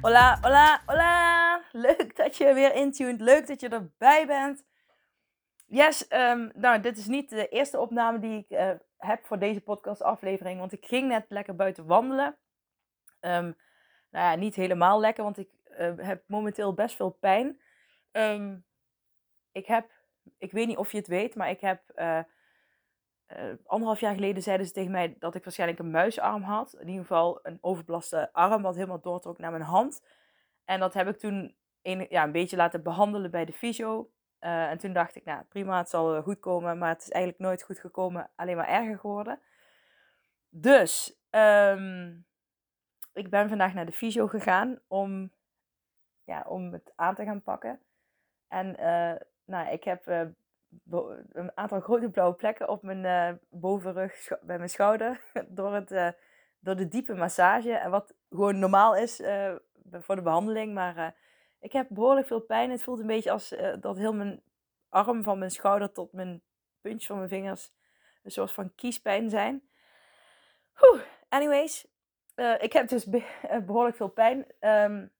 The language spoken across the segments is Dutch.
Hola, hola, hola! Leuk dat je weer intuned. Leuk dat je erbij bent. Yes, um, nou, dit is niet de eerste opname die ik uh, heb voor deze podcastaflevering. Want ik ging net lekker buiten wandelen. Um, nou ja, niet helemaal lekker, want ik uh, heb momenteel best veel pijn. Um, ik heb, ik weet niet of je het weet, maar ik heb uh, uh, anderhalf jaar geleden zeiden ze tegen mij dat ik waarschijnlijk een muisarm had. In ieder geval een overbelaste arm, wat helemaal doortrok naar mijn hand. En dat heb ik toen een, ja, een beetje laten behandelen bij de fysio. Uh, en toen dacht ik, nou prima, het zal goed komen. Maar het is eigenlijk nooit goed gekomen, alleen maar erger geworden. Dus, um, ik ben vandaag naar de fysio gegaan om, ja, om het aan te gaan pakken. En uh, nou, ik heb een aantal grote blauwe plekken op mijn uh, bovenrug, bij mijn schouder, door, het, uh, door de diepe massage. En wat gewoon normaal is uh, voor de behandeling. Maar ik heb behoorlijk veel pijn. Het voelt een beetje als dat heel mijn arm van mijn schouder tot mijn puntje van mijn vingers een soort van kiespijn zijn. Anyways, ik heb dus be behoorlijk veel pijn. Um,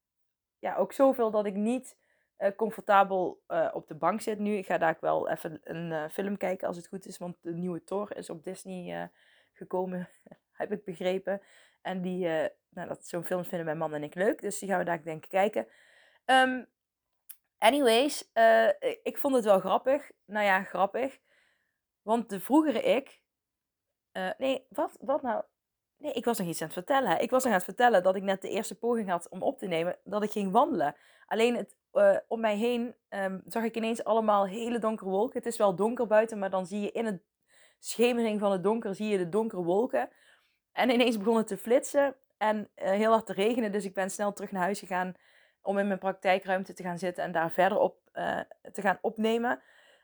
ja, ook zoveel dat ik niet uh, comfortabel uh, op de bank zit nu. Ik ga daar wel even een uh, film kijken als het goed is, want de nieuwe Thor is op Disney gekomen, heb ik begrepen. En die, nou, dat, zo'n film vinden mijn man en ik leuk, dus die gaan we daar denk ik kijken. Um, anyways, ik vond het wel grappig. Nou ja, grappig. Want de vroegere ik. nee, wat, wat nou? Nee, ik was nog iets aan het vertellen. Ik was nog aan het vertellen dat ik net de eerste poging had om op te nemen dat ik ging wandelen. Alleen het, uh, om mij heen um, zag ik ineens allemaal hele donkere wolken. Het is wel donker buiten, maar dan zie je in het schemering van het donker zie je de donkere wolken. En ineens begon het te flitsen en uh, heel hard te regenen. Dus ik ben snel terug naar huis gegaan om in mijn praktijkruimte te gaan zitten en daar verder op uh, te gaan opnemen.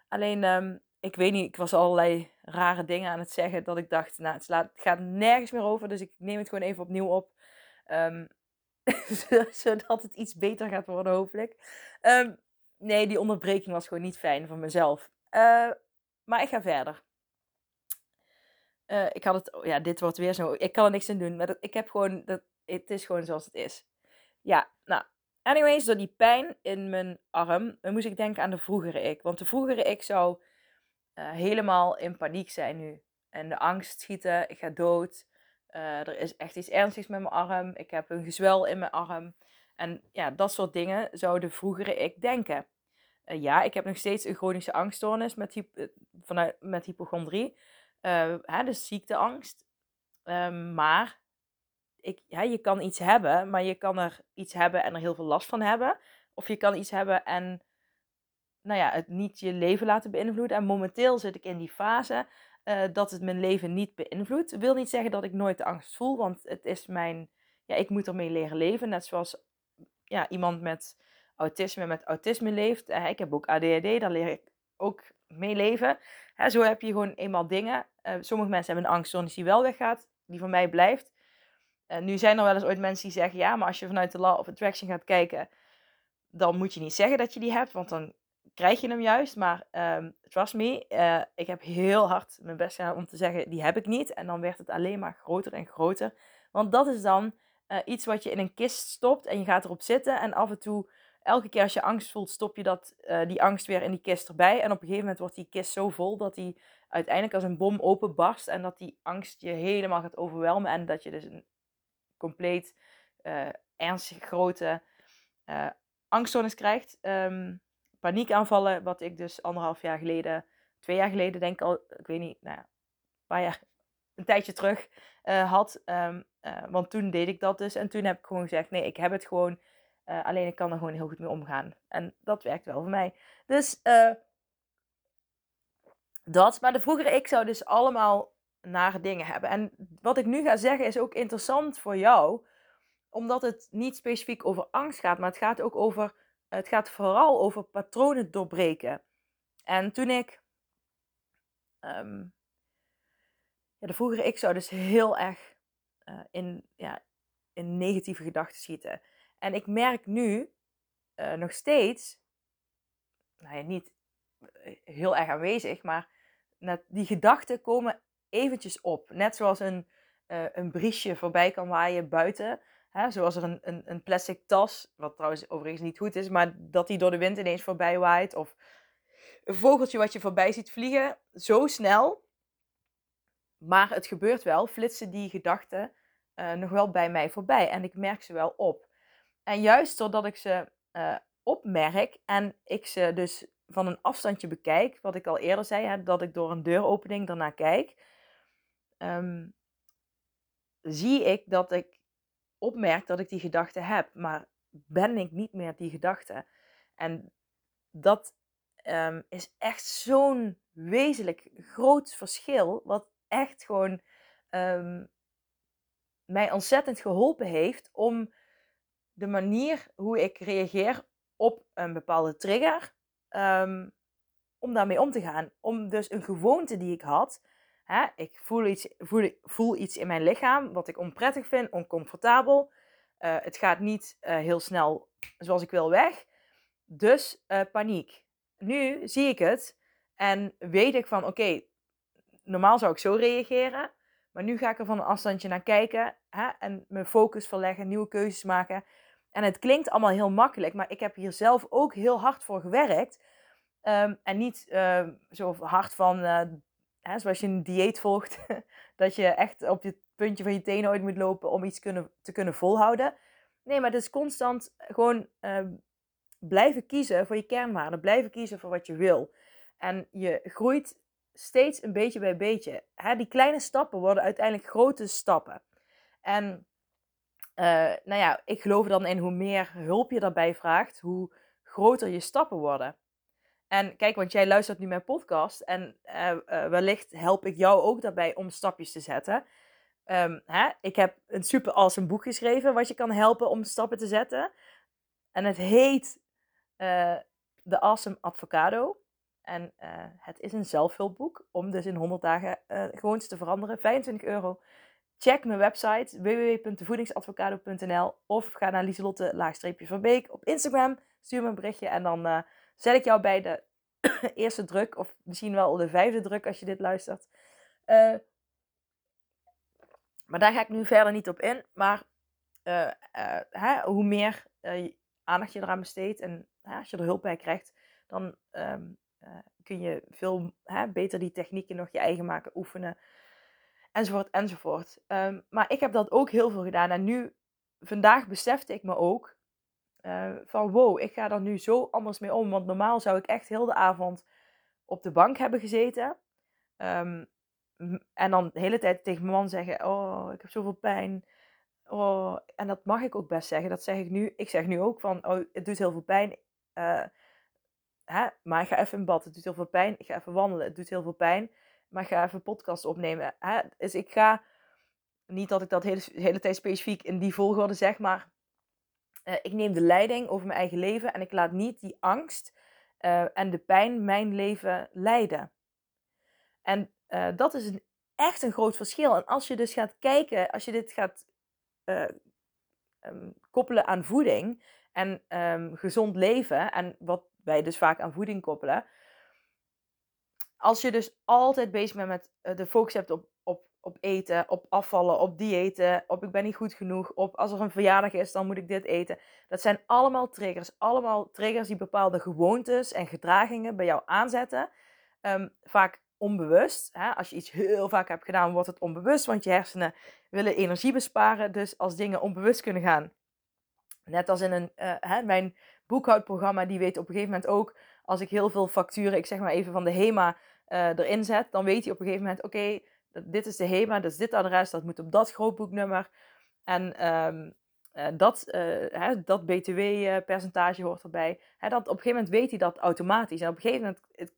Alleen um, ik weet niet, ik was allerlei rare dingen aan het zeggen dat ik dacht, nou, het, gaat nergens meer over, dus ik neem het gewoon even opnieuw op. Um, zodat het iets beter gaat worden, hopelijk. Um, nee, die onderbreking was gewoon niet fijn voor mezelf. Uh, maar ik ga verder. Uh, ik had het, ja, dit wordt weer zo. Ik kan er niks aan doen, maar ik heb gewoon, dat, het is gewoon zoals het is. Ja, nou, anyways, door die pijn in mijn arm, moest ik denken aan de vroegere ik. Want de vroegere ik zou uh, helemaal in paniek zijn nu. En de angst schieten, ik ga dood. Uh, er is echt iets ernstigs met mijn arm. Ik heb een gezwel in mijn arm. En ja, dat soort dingen zou de vroegere ik denken. Uh, ja, ik heb nog steeds een chronische angststoornis met, hyp vanuit, met hypochondrie. hè, dus ziekteangst. Ehm, maar ik, ja, je kan iets hebben, maar je kan er iets hebben en er heel veel last van hebben. Of je kan iets hebben en nou ja, het niet je leven laten beïnvloeden. En momenteel zit ik in die fase uh, dat het mijn leven niet beïnvloedt. Dat wil niet zeggen dat ik nooit de angst voel, want het is mijn, ja, ik moet ermee leren leven. Net zoals ja, iemand met autisme met autisme leeft. Ik heb ook ADHD, daar leer ik ook mee leven. Zo heb je gewoon eenmaal dingen. Uh, sommige mensen hebben een angststoornis die wel weggaat, die van mij blijft. nu zijn er wel eens ooit mensen die zeggen, ja, maar als je vanuit de law of attraction gaat kijken, dan moet je niet zeggen dat je die hebt, want dan krijg je hem juist. Maar um, trust me, uh, ik heb heel hard mijn best gedaan om te zeggen, die heb ik niet. En dan werd het alleen maar groter en groter. Want dat is dan uh, iets wat je in een kist stopt en je gaat erop zitten. En af en toe, elke keer als je angst voelt, stop je dat, uh, die angst weer in die kist erbij. En op een gegeven moment wordt die kist zo vol dat die uiteindelijk als een bom openbarst. En dat die angst je helemaal gaat overwelmen. En dat je dus een compleet ernstig grote angststoornis krijgt. Um, paniekaanvallen, wat ik dus anderhalf jaar geleden, twee jaar geleden denk ik al, ik weet niet, nou ja, een paar jaar, een tijdje terug uh, had. Um, uh, want toen deed ik dat dus en toen heb ik gewoon gezegd, nee, ik heb het gewoon, uh, alleen ik kan er gewoon heel goed mee omgaan. En dat werkt wel voor mij. Dus dat, maar de vroegere ik zou dus allemaal nare dingen hebben. En wat ik nu ga zeggen is ook interessant voor jou, omdat het niet specifiek over angst gaat, maar het gaat ook over, het gaat vooral over patronen doorbreken. En toen ik, um, ja, de vroegere ik zou dus heel erg uh, in, ja, in negatieve gedachten schieten. En ik merk nu uh, nog steeds, nou ja, niet eh, heel erg aanwezig, maar net die gedachten komen eventjes op. Net zoals een, een briesje voorbij kan waaien buiten. Hè, zoals er een, een, een, plastic tas, wat trouwens overigens niet goed is, maar dat die door de wind ineens voorbij waait. Of een vogeltje wat je voorbij ziet vliegen, zo snel. Maar het gebeurt wel, flitsen die gedachten uh, nog wel bij mij voorbij. En ik merk ze wel op. En juist doordat ik ze uh, opmerk en ik ze dus van een afstandje bekijk, wat ik al eerder zei, hè, dat ik door een deuropening daarnaar kijk, um, zie ik dat ik opmerk dat ik die gedachte heb, maar ben ik niet meer die gedachte. En dat um, is echt zo'n wezenlijk groot verschil, wat echt gewoon um, mij ontzettend geholpen heeft om de manier hoe ik reageer op een bepaalde trigger, um, om daarmee om te gaan. Om dus een gewoonte die ik had, hè, ik voel iets, voel, voel iets in mijn lichaam wat ik onprettig vind, oncomfortabel. Uh, het gaat niet uh, heel snel zoals ik wil weg. Dus uh, paniek. Nu zie ik het en weet ik van oké, normaal zou ik zo reageren. Maar nu ga ik er van een afstandje naar kijken hè, en mijn focus verleggen, nieuwe keuzes maken. En het klinkt allemaal heel makkelijk, maar ik heb hier zelf ook heel hard voor gewerkt. Um, en niet zo hard van, hè, zoals je een dieet volgt, dat je echt op je puntje van je tenen ooit moet lopen om iets kunnen, te kunnen volhouden. Nee, maar het is constant gewoon uh, blijven kiezen voor je kernwaarden, blijven kiezen voor wat je wil. En je groeit steeds een beetje bij beetje. Hè, die kleine stappen worden uiteindelijk grote stappen. En uh, nou ja, ik geloof dan in hoe meer hulp je daarbij vraagt, hoe groter je stappen worden. En kijk, want jij luistert nu mijn podcast en uh, uh, wellicht help ik jou ook daarbij om stapjes te zetten. Um, hè? Ik heb een super awesome boek geschreven wat je kan helpen om stappen te zetten. En het heet The Awesome Avocado. En het is een zelfhulpboek om dus in 100 dagen gewoontes te veranderen. 25 euro. Check mijn website www.voedingsadvocado.nl of ga naar Lieselotte laagstreepje van Beek op Instagram. Stuur me een berichtje en dan uh, zet ik jou bij de eerste druk of misschien wel de vijfde druk als je dit luistert. Uh, maar daar ga ik nu verder niet op in. Maar uh, hè, hoe meer aandacht je eraan besteedt en als je er hulp bij krijgt, dan um, kun je veel hè, beter die technieken nog je eigen maken, oefenen enzovoort, enzovoort. Um, maar ik heb dat ook heel veel gedaan. En nu, vandaag besefte ik me ook uh, van wow, ik ga er nu zo anders mee om. Want normaal zou ik echt heel de avond op de bank hebben gezeten. Um, en dan de hele tijd tegen mijn man zeggen, oh, ik heb zoveel pijn. Oh, en dat mag ik ook best zeggen. Dat zeg ik nu. Ik zeg nu ook van, oh, het doet heel veel pijn. Uh, hè? Maar ik ga even in bad. Het doet heel veel pijn. Ik ga even wandelen. Het doet heel veel pijn maar ik ga even podcast opnemen. Hè? Dus ik ga, niet dat ik dat de hele, hele tijd specifiek in die volgorde zeg, maar uh, ik neem de leiding over mijn eigen leven en ik laat niet die angst uh, en de pijn mijn leven leiden. En uh, dat is echt een groot verschil. En als je dus gaat kijken, als je dit gaat um, koppelen aan voeding en um, gezond leven, en wat wij dus vaak aan voeding koppelen, als je dus altijd bezig bent met eh, de focus hebt op, op, eten, op afvallen, op diëten, op ik ben niet goed genoeg, op als er een verjaardag is, dan moet ik dit eten. Dat zijn allemaal triggers. Allemaal triggers die bepaalde gewoontes en gedragingen bij jou aanzetten. Um, vaak onbewust. Hè? Als je iets heel vaak hebt gedaan, wordt het onbewust, want je hersenen willen energie besparen. Dus als dingen onbewust kunnen gaan, net als in een, uh, hè, mijn boekhoudprogramma, die weet op een gegeven moment ook, als ik heel veel facturen, ik zeg maar even van de HEMA, uh, erin zet, dan weet hij op een gegeven moment: oké, dit is de HEMA, is dit adres, dat moet op dat grootboeknummer. En um, uh, dat, uh, hè, dat BTW-percentage hoort erbij. Hè, dat, op een gegeven moment weet hij dat automatisch. En op een gegeven moment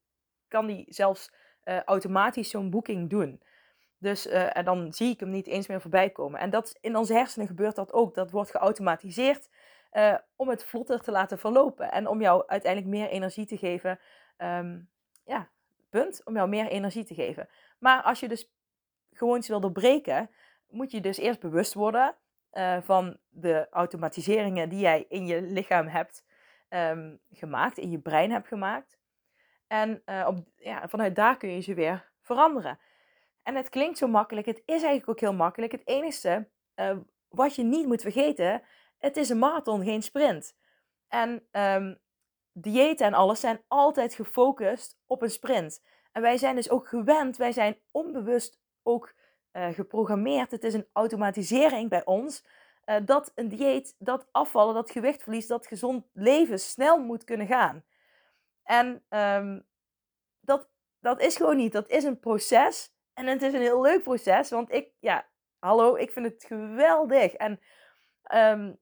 kan hij zelfs automatisch zo'n boeking doen. Dus en dan zie ik hem niet eens meer voorbij komen. En dat, in onze hersenen gebeurt dat ook. Dat wordt geautomatiseerd om het vlotter te laten verlopen. En om jou uiteindelijk meer energie te geven. Ehm, ja, punt. Om jou meer energie te geven. Maar als je dus gewoon iets wil doorbreken, moet je dus eerst bewust worden uh, van de automatiseringen die jij in je lichaam hebt um, gemaakt, in je brein hebt gemaakt. En uh, op, ja, vanuit daar kun je ze weer veranderen. En het klinkt zo makkelijk, het is eigenlijk ook heel makkelijk. Het enige uh, wat je niet moet vergeten, het is een marathon, geen sprint. En um, diëten en alles zijn altijd gefocust op een sprint. En wij zijn dus ook gewend, wij zijn onbewust ook uh, geprogrammeerd. Het is een automatisering bij ons. Uh, dat een dieet, dat afvallen, dat gewichtverlies, dat gezond leven snel moet kunnen gaan. En um, dat, dat is gewoon niet. Dat is een proces. En het is een heel leuk proces. Want ik, ja, hallo, ik vind het geweldig. En um,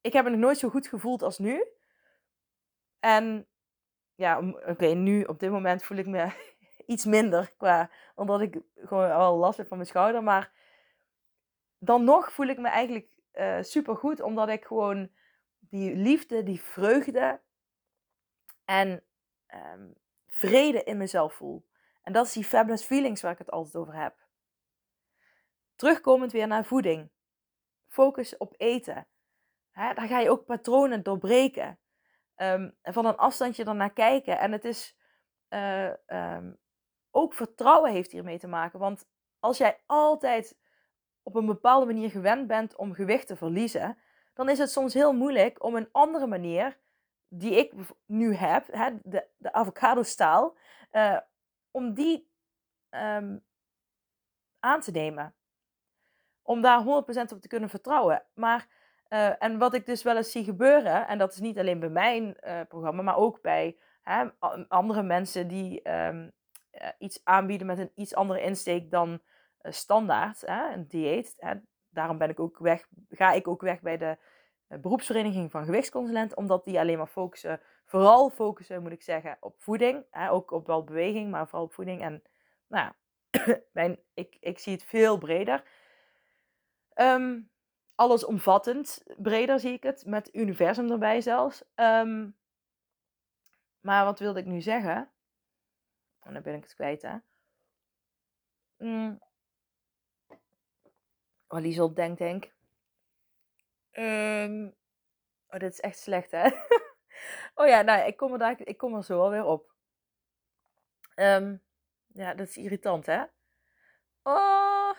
ik heb me nog nooit zo goed gevoeld als nu. En ja, oké, nu op dit moment voel ik me iets minder. Qua, omdat ik gewoon al last heb van mijn schouder. Maar dan nog voel ik me eigenlijk uh, eh, super goed. Omdat ik gewoon die liefde, die vreugde en um, vrede in mezelf voel. En dat is die fabulous feelings waar ik het altijd over heb. Terugkomend weer naar voeding. Focus op eten. Daar ga je ook patronen doorbreken. Um, van een afstandje naar kijken. En het is uh, um, ook vertrouwen heeft hiermee te maken. Want als jij altijd op een bepaalde manier gewend bent om gewicht te verliezen, dan is het soms heel moeilijk om een andere manier, die ik nu heb, hè, de, de avocado-staal, uh, om die um, aan te nemen. Om daar 100% op te kunnen vertrouwen. Maar, uh, en wat ik dus wel eens zie gebeuren, en dat is niet alleen bij mijn uh, programma, maar ook bij hè, andere mensen die um, uh, iets aanbieden met een iets andere insteek dan uh, standaard, hè, een dieet. Daarom ben ik ook weg, ga ik ook weg bij de uh, beroepsvereniging van gewichtsconsulenten, omdat die alleen maar focussen, vooral focussen moet ik zeggen, op voeding. Hè, ook op wel beweging, maar vooral op voeding. En nou ja, mijn, ik, ik zie het veel breder. Um, allesomvattend breder zie ik het, met universum erbij zelfs. Um, maar wat wilde ik nu zeggen? En dan ben ik het kwijt, hè. Mm. Oh, Liesel denkt, denk um. Oh, dit is echt slecht, hè. oh ja, nou, ik kom er, daar, ik kom er zo alweer op. Um, ja, dat is irritant, hè. Oh.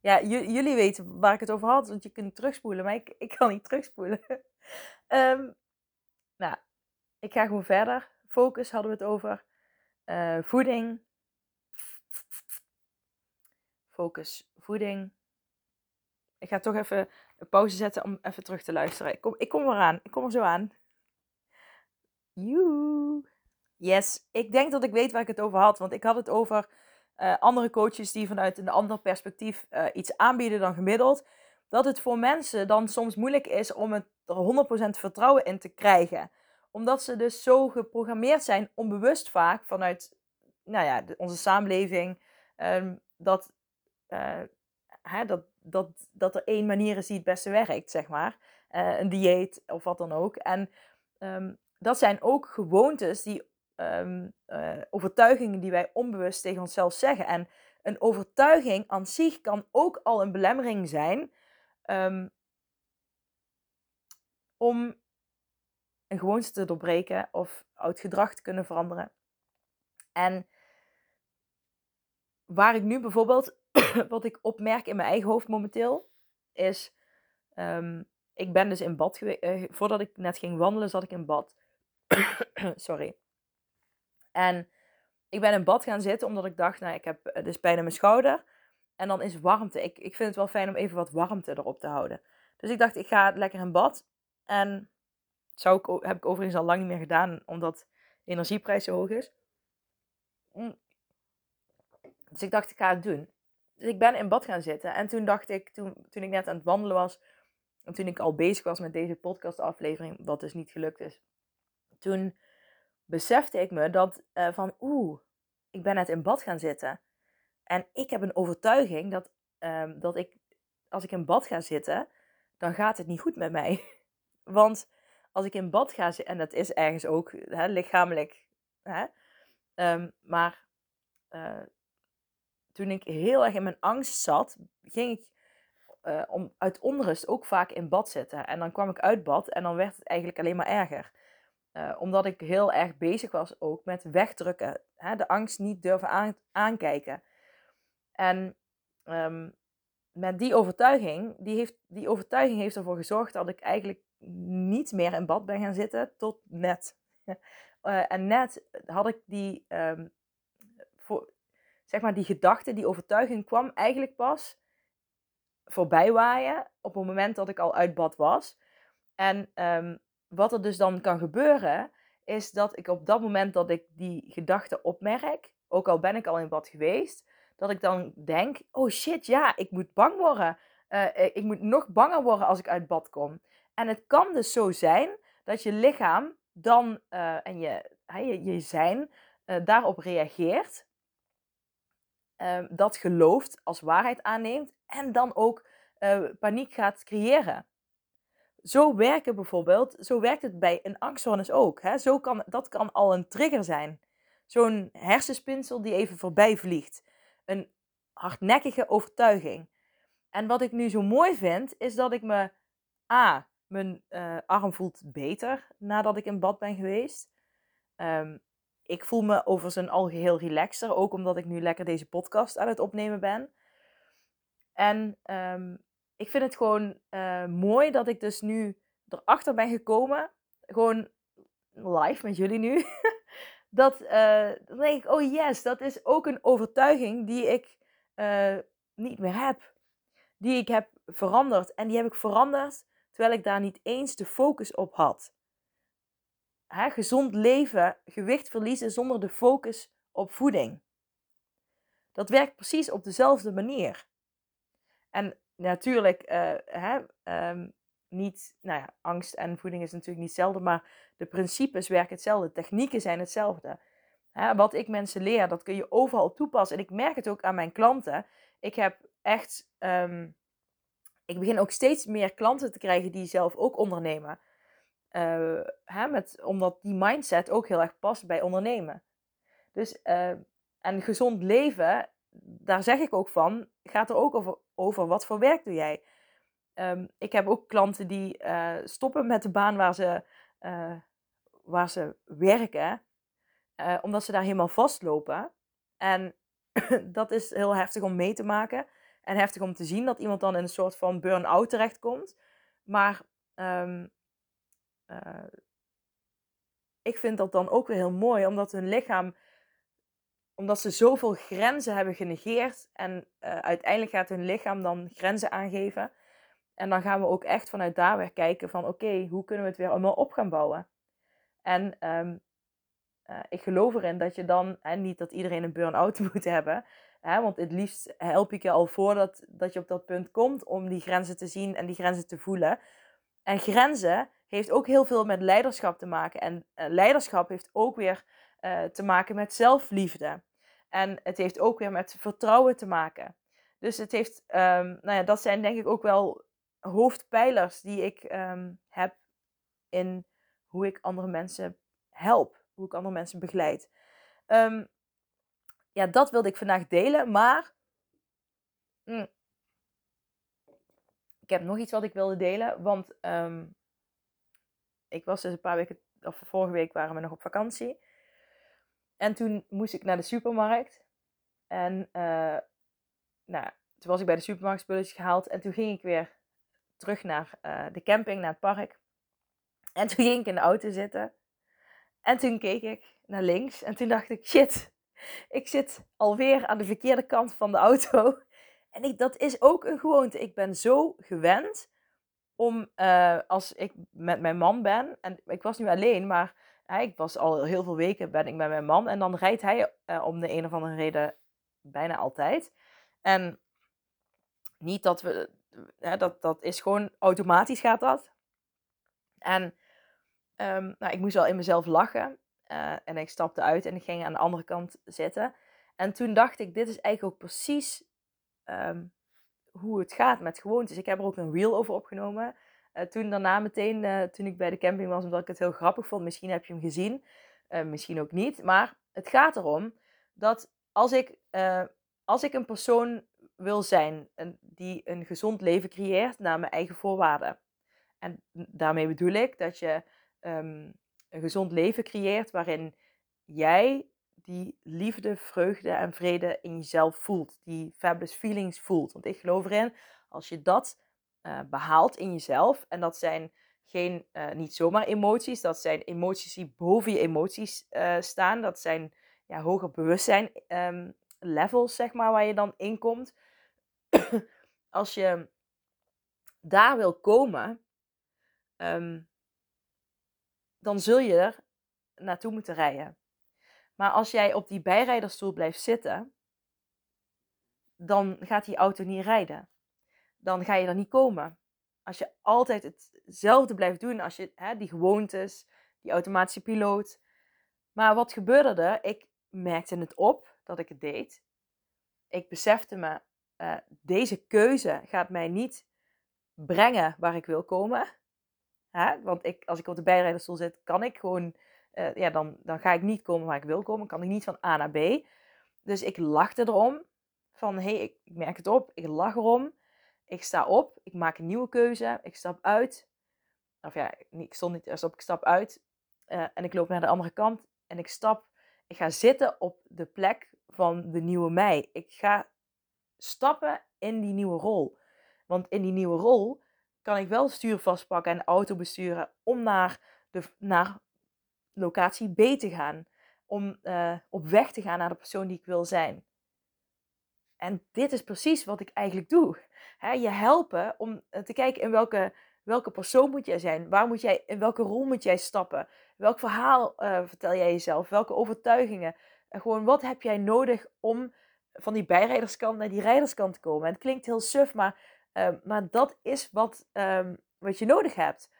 Ja, jullie weten waar ik het over had, want je kunt terugspoelen, maar ik, ik kan niet terugspoelen. um, nou, ik ga gewoon verder. Focus hadden we het over. Uh, voeding. Focus, voeding. Ik ga toch even een pauze zetten om even terug te luisteren. Ik kom, ik kom eraan. Ik kom er zo aan. Joe. Yes, ik denk dat ik weet waar ik het over had. Want ik had het over uh, andere coaches die vanuit een ander perspectief uh, iets aanbieden dan gemiddeld. Dat het voor mensen dan soms moeilijk is om er 100% vertrouwen in te krijgen omdat ze dus zo geprogrammeerd zijn, onbewust vaak, vanuit nou ja, onze samenleving, um, dat, uh, hè, dat, dat, dat er één manier is die het beste werkt, zeg maar. Uh, een dieet of wat dan ook. En um, dat zijn ook gewoontes, die um, uh, overtuigingen die wij onbewust tegen onszelf zeggen. En een overtuiging aan zich kan ook al een belemmering zijn om een gewoonte te doorbreken of oud gedrag te kunnen veranderen. En waar ik nu bijvoorbeeld, wat ik opmerk in mijn eigen hoofd momenteel, is, um, ik ben dus in bad geweest, uh, voordat ik net ging wandelen zat ik in bad. Sorry. En ik ben in bad gaan zitten omdat ik dacht, nou ik heb eh, dus pijn in mijn schouder. En dan is warmte. Ik, ik vind het wel fijn om even wat warmte erop te houden. Dus ik dacht, ik ga lekker in bad. En zou heb ik overigens al lang niet meer gedaan, omdat de energieprijs zo hoog is. Mm. Dus ik dacht, ik ga het doen. Dus ik ben in bad gaan zitten. En toen dacht ik, toen, toen ik net aan het wandelen was, en toen ik al bezig was met deze podcastaflevering, wat dus niet gelukt is, toen besefte ik me dat uh, van, oeh, ik ben net in bad gaan zitten. En ik heb een overtuiging dat, ehm, dat ik, als ik in bad ga zitten, dan gaat het niet goed met mij. Want als ik in bad ga en dat is ergens ook hè, lichamelijk, hè, ehm, maar uh, toen ik heel erg in mijn angst zat, ging ik uh, om, uit onrust ook vaak in bad zitten. En dan kwam ik uit bad en dan werd het eigenlijk alleen maar erger. Uh, omdat ik heel erg bezig was ook met wegdrukken. Hè, de angst niet durven aan, aankijken. En um, met die overtuiging, die, heeft, die overtuiging heeft ervoor gezorgd dat ik eigenlijk niet meer in bad ben gaan zitten tot net. uh, en net had ik die, um, voor, zeg maar die gedachte, die overtuiging kwam eigenlijk pas voorbij waaien op het moment dat ik al uit bad was. En um, wat er dus dan kan gebeuren, is dat ik op dat moment dat ik die gedachte opmerk, ook al ben ik al in bad geweest, dat ik dan denk: oh shit, ja, ik moet bang worden. Uh, ik moet nog banger worden als ik uit bad kom. En het kan dus zo zijn dat je lichaam dan uh, en je, je, je zijn uh, daarop reageert, ehm, dat gelooft, als waarheid aanneemt en dan ook paniek gaat creëren. Zo werken bijvoorbeeld, zo werkt het bij een angststoornis ook. Hè? Zo kan, dat kan al een trigger zijn. Zo'n hersenspinsel die even voorbij vliegt een hardnekkige overtuiging. En wat ik nu zo mooi vind, is dat ik me. A. Mijn uh, arm voelt beter nadat ik in bad ben geweest. Um, ik voel me over zijn algeheel relaxer. Ook omdat ik nu lekker deze podcast aan het opnemen ben. En um, ik vind het gewoon uh, mooi dat ik dus nu erachter ben gekomen. Gewoon live met jullie nu. dat, dan denk ik, oh yes, dat is ook een overtuiging die ik niet meer heb. Die ik heb veranderd. En die heb ik veranderd terwijl ik daar niet eens de focus op had. Hè, gezond leven, gewicht verliezen zonder de focus op voeding. Dat werkt precies op dezelfde manier. En natuurlijk, hè, um, niet, nou ja, angst en voeding is natuurlijk niet hetzelfde, maar de principes werken hetzelfde, technieken zijn hetzelfde. Wat ik mensen leer, dat kun je overal toepassen. En ik merk het ook aan mijn klanten. Ik heb echt, um, ik begin ook steeds meer klanten te krijgen die zelf ook ondernemen. Uh, hè, met, omdat die mindset ook heel erg past bij ondernemen. Dus, uh, en gezond leven, daar zeg ik ook van, gaat er ook over, over wat voor werk doe jij? Um, ik heb ook klanten die uh, stoppen met de baan waar ze, waar ze werken, omdat ze daar helemaal vastlopen. En dat is heel heftig om mee te maken. En heftig om te zien dat iemand dan in een soort van burn-out terechtkomt. Maar um, ik vind dat dan ook weer heel mooi, omdat hun lichaam, omdat ze zoveel grenzen hebben genegeerd. En uiteindelijk gaat hun lichaam dan grenzen aangeven en dan gaan we ook echt vanuit daar weer kijken van oké, hoe kunnen we het weer allemaal op gaan bouwen. En um, uh, ik geloof erin dat je dan, hè, niet dat iedereen een burn-out moet hebben, hè, want het liefst help ik je al voordat dat je op dat punt komt om die grenzen te zien en die grenzen te voelen. En grenzen heeft ook heel veel met leiderschap te maken. En uh, leiderschap heeft ook weer uh, te maken met zelfliefde. En het heeft ook weer met vertrouwen te maken. Dus het heeft, um, nou ja, dat zijn denk ik ook wel hoofdpijlers die ik ehm, heb in hoe ik andere mensen help, hoe ik andere mensen begeleid. Ehm, ja, dat wilde ik vandaag delen, maar mm, ik heb nog iets wat ik wilde delen, want um, ik was dus een paar weken, of vorige week waren we nog op vakantie. En toen moest ik naar de supermarkt. En uh, nou, toen was ik bij de supermarkt spulletjes gehaald. En toen ging ik weer terug naar uh, de camping, naar het park. En toen ging ik in de auto zitten. En toen keek ik naar links. En toen dacht ik, shit, ik zit alweer aan de verkeerde kant van de auto. En ik, dat is ook een gewoonte. Ik ben zo gewend om, uh, als ik met mijn man ben, en ik was nu alleen, maar ik was al heel veel weken ben ik met mijn man. En dan rijdt hij uh, om de een of andere reden bijna altijd. En niet dat we dat, dat is gewoon automatisch gaat dat. En um, nou, ik moest wel in mezelf lachen. Uh, en ik stapte uit en ik ging aan de andere kant zitten. En toen dacht ik, dit is eigenlijk ook precies ehm, hoe het gaat met gewoontes. Ik heb er ook een reel over opgenomen. Uh, toen daarna meteen, uh, toen ik bij de camping was, omdat ik het heel grappig vond. Misschien heb je hem gezien, misschien ook niet. Maar het gaat erom dat als ik, als ik een persoon wil zijn die een gezond leven creëert naar mijn eigen voorwaarden. En daarmee bedoel ik dat je um, een gezond leven creëert waarin jij die liefde, vreugde en vrede in jezelf voelt. Die fabulous feelings voelt. Want ik geloof erin, als je dat uh, behaalt in jezelf, en dat zijn geen, uh, niet zomaar emoties, dat zijn emoties die boven je emoties uh, staan. Dat zijn ja, hoger bewustzijn um, levels, zeg maar, waar je dan in komt. als je daar wil komen, um, dan zul je er naartoe moeten rijden. Maar als jij op die bijrijderstoel blijft zitten, dan gaat die auto niet rijden. Dan ga je er niet komen. Als je altijd hetzelfde blijft doen, als je hè, die gewoontes, die automatische piloot. Maar wat gebeurde er? Ik merkte het op dat ik het deed. Ik besefte me, uh, deze keuze gaat mij niet brengen waar ik wil komen. Want ik, als ik op de bijrijderstoel zit, kan ik gewoon uh, ja, dan, dan ga ik niet komen waar ik wil komen. Kan ik niet van A naar B. Dus ik lachte erom. Van hé, hey, ik, merk het op. Ik lach erom. Ik sta op. Ik maak een nieuwe keuze. Ik stap uit. Of ja, ik stond niet eerst op. Ik stap uit. Uh, en ik loop naar de andere kant. En ik stap. Ik ga zitten op de plek van de nieuwe mij. Ik ga stappen in die nieuwe rol. Want in die nieuwe rol kan ik wel stuur vastpakken en auto besturen om naar, de, naar locatie B te gaan. Om uh, op weg te gaan naar de persoon die ik wil zijn. En dit is precies wat ik eigenlijk doe. je helpen om eh, te kijken in welke, welke persoon moet jij zijn. Waar moet jij, in welke rol moet jij stappen? Welk verhaal uh, vertel jij jezelf? Welke overtuigingen? En gewoon wat heb jij nodig om van die bijrijderskant naar die rijderskant te komen? En het klinkt heel suf, maar, uh, maar dat is wat, um, wat je nodig hebt.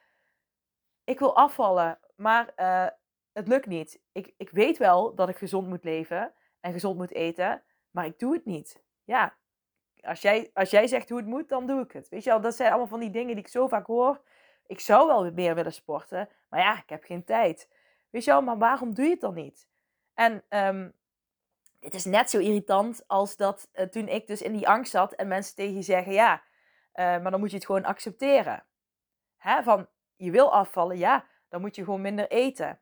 Ik wil afvallen, maar het lukt niet. Ik, ik weet wel dat ik gezond moet leven en gezond moet eten, maar ik doe het niet. Ja, als jij, als jij zegt hoe het moet, dan doe ik het. Weet je wel, dat zijn allemaal van die dingen die ik zo vaak hoor. Ik zou wel meer willen sporten, maar ja, ik heb geen tijd. Weet je wel, maar waarom doe je het dan niet? En um, het is net zo irritant als dat uh, toen ik dus in die angst zat en mensen tegen je zeggen, ja, maar dan moet je het gewoon accepteren. Hè? Van, je wil afvallen, ja, dan moet je gewoon minder eten.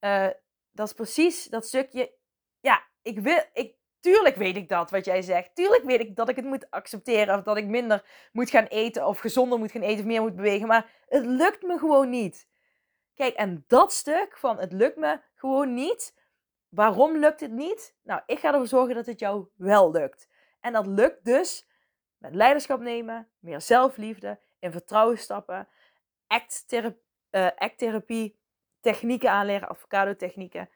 Uh, dat is precies dat stukje. Ja, ik wil. Ik, tuurlijk weet ik dat wat jij zegt. Tuurlijk weet ik dat ik het moet accepteren. Of dat ik minder moet gaan eten. Of gezonder moet gaan eten. Of meer moet bewegen. Maar het lukt me gewoon niet. Kijk, en dat stuk van het lukt me gewoon niet. Waarom lukt het niet? Nou, ik ga ervoor zorgen dat het jou wel lukt. En dat lukt dus met leiderschap nemen, meer zelfliefde, in vertrouwen stappen, act-therapie, act technieken aanleren, avocado technieken.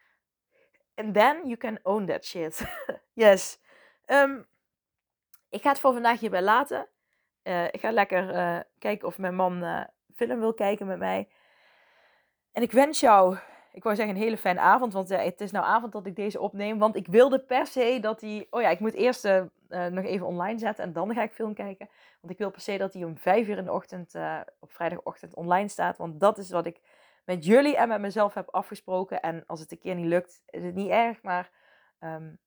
And then you can own that shit. yes. Um, ik ga het voor vandaag hierbij laten. Uh, ik ga lekker uh, kijken of mijn man film wil kijken met mij. En ik wens jou, ik wou zeggen een hele fijne avond, want het is nou avond dat ik deze opneem. Want ik wilde per se dat hij, oh ja, ik moet eerst nog even online zetten en dan ga ik film kijken. Want ik wil per se dat hij om vijf uur in de ochtend, op vrijdagochtend online staat. Want dat is wat ik met jullie en met mezelf heb afgesproken. En als het een keer niet lukt, is het niet erg. Maar um,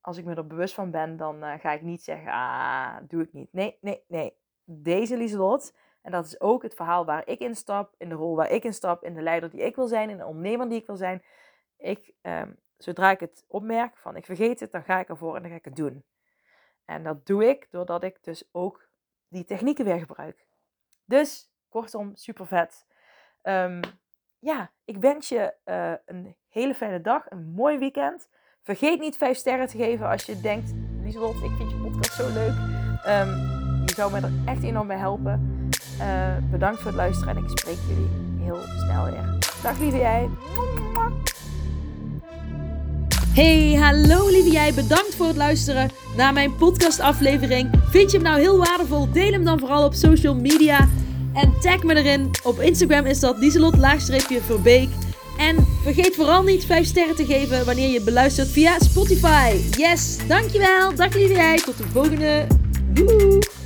als ik me er bewust van ben, dan uh, ga ik niet zeggen, ah, doe ik niet. Nee, nee, nee. Deze Lieselot, en dat is ook het verhaal waar ik in stap, in de rol waar ik in stap, in de leider die ik wil zijn, in de ondernemer die ik wil zijn. Ik, um, zodra ik het opmerk van ik vergeet het, dan ga ik ervoor en dan ga ik het doen. En dat doe ik doordat ik dus ook die technieken weer gebruik. Dus, kortom, super vet. Um, ja, ik wens je uh, een hele fijne dag, een mooi weekend. Vergeet niet 5 sterren te geven als je denkt, Lieselot, ik vind je podcast zo leuk. Um, je zou me er echt enorm mee helpen. Uh, bedankt voor het luisteren en ik spreek jullie heel snel weer. Dag lieve jij. Hey, hallo lieve jij. Bedankt voor het luisteren naar mijn podcastaflevering. Vind je hem nou heel waardevol? Deel hem dan vooral op social media. En tag me erin. Op Instagram is dat Lieselot Verbeek. En vergeet vooral niet 5 sterren te geven wanneer je beluistert via Spotify. Yes, dankjewel. Dag lieve jij. Tot de volgende. Doei.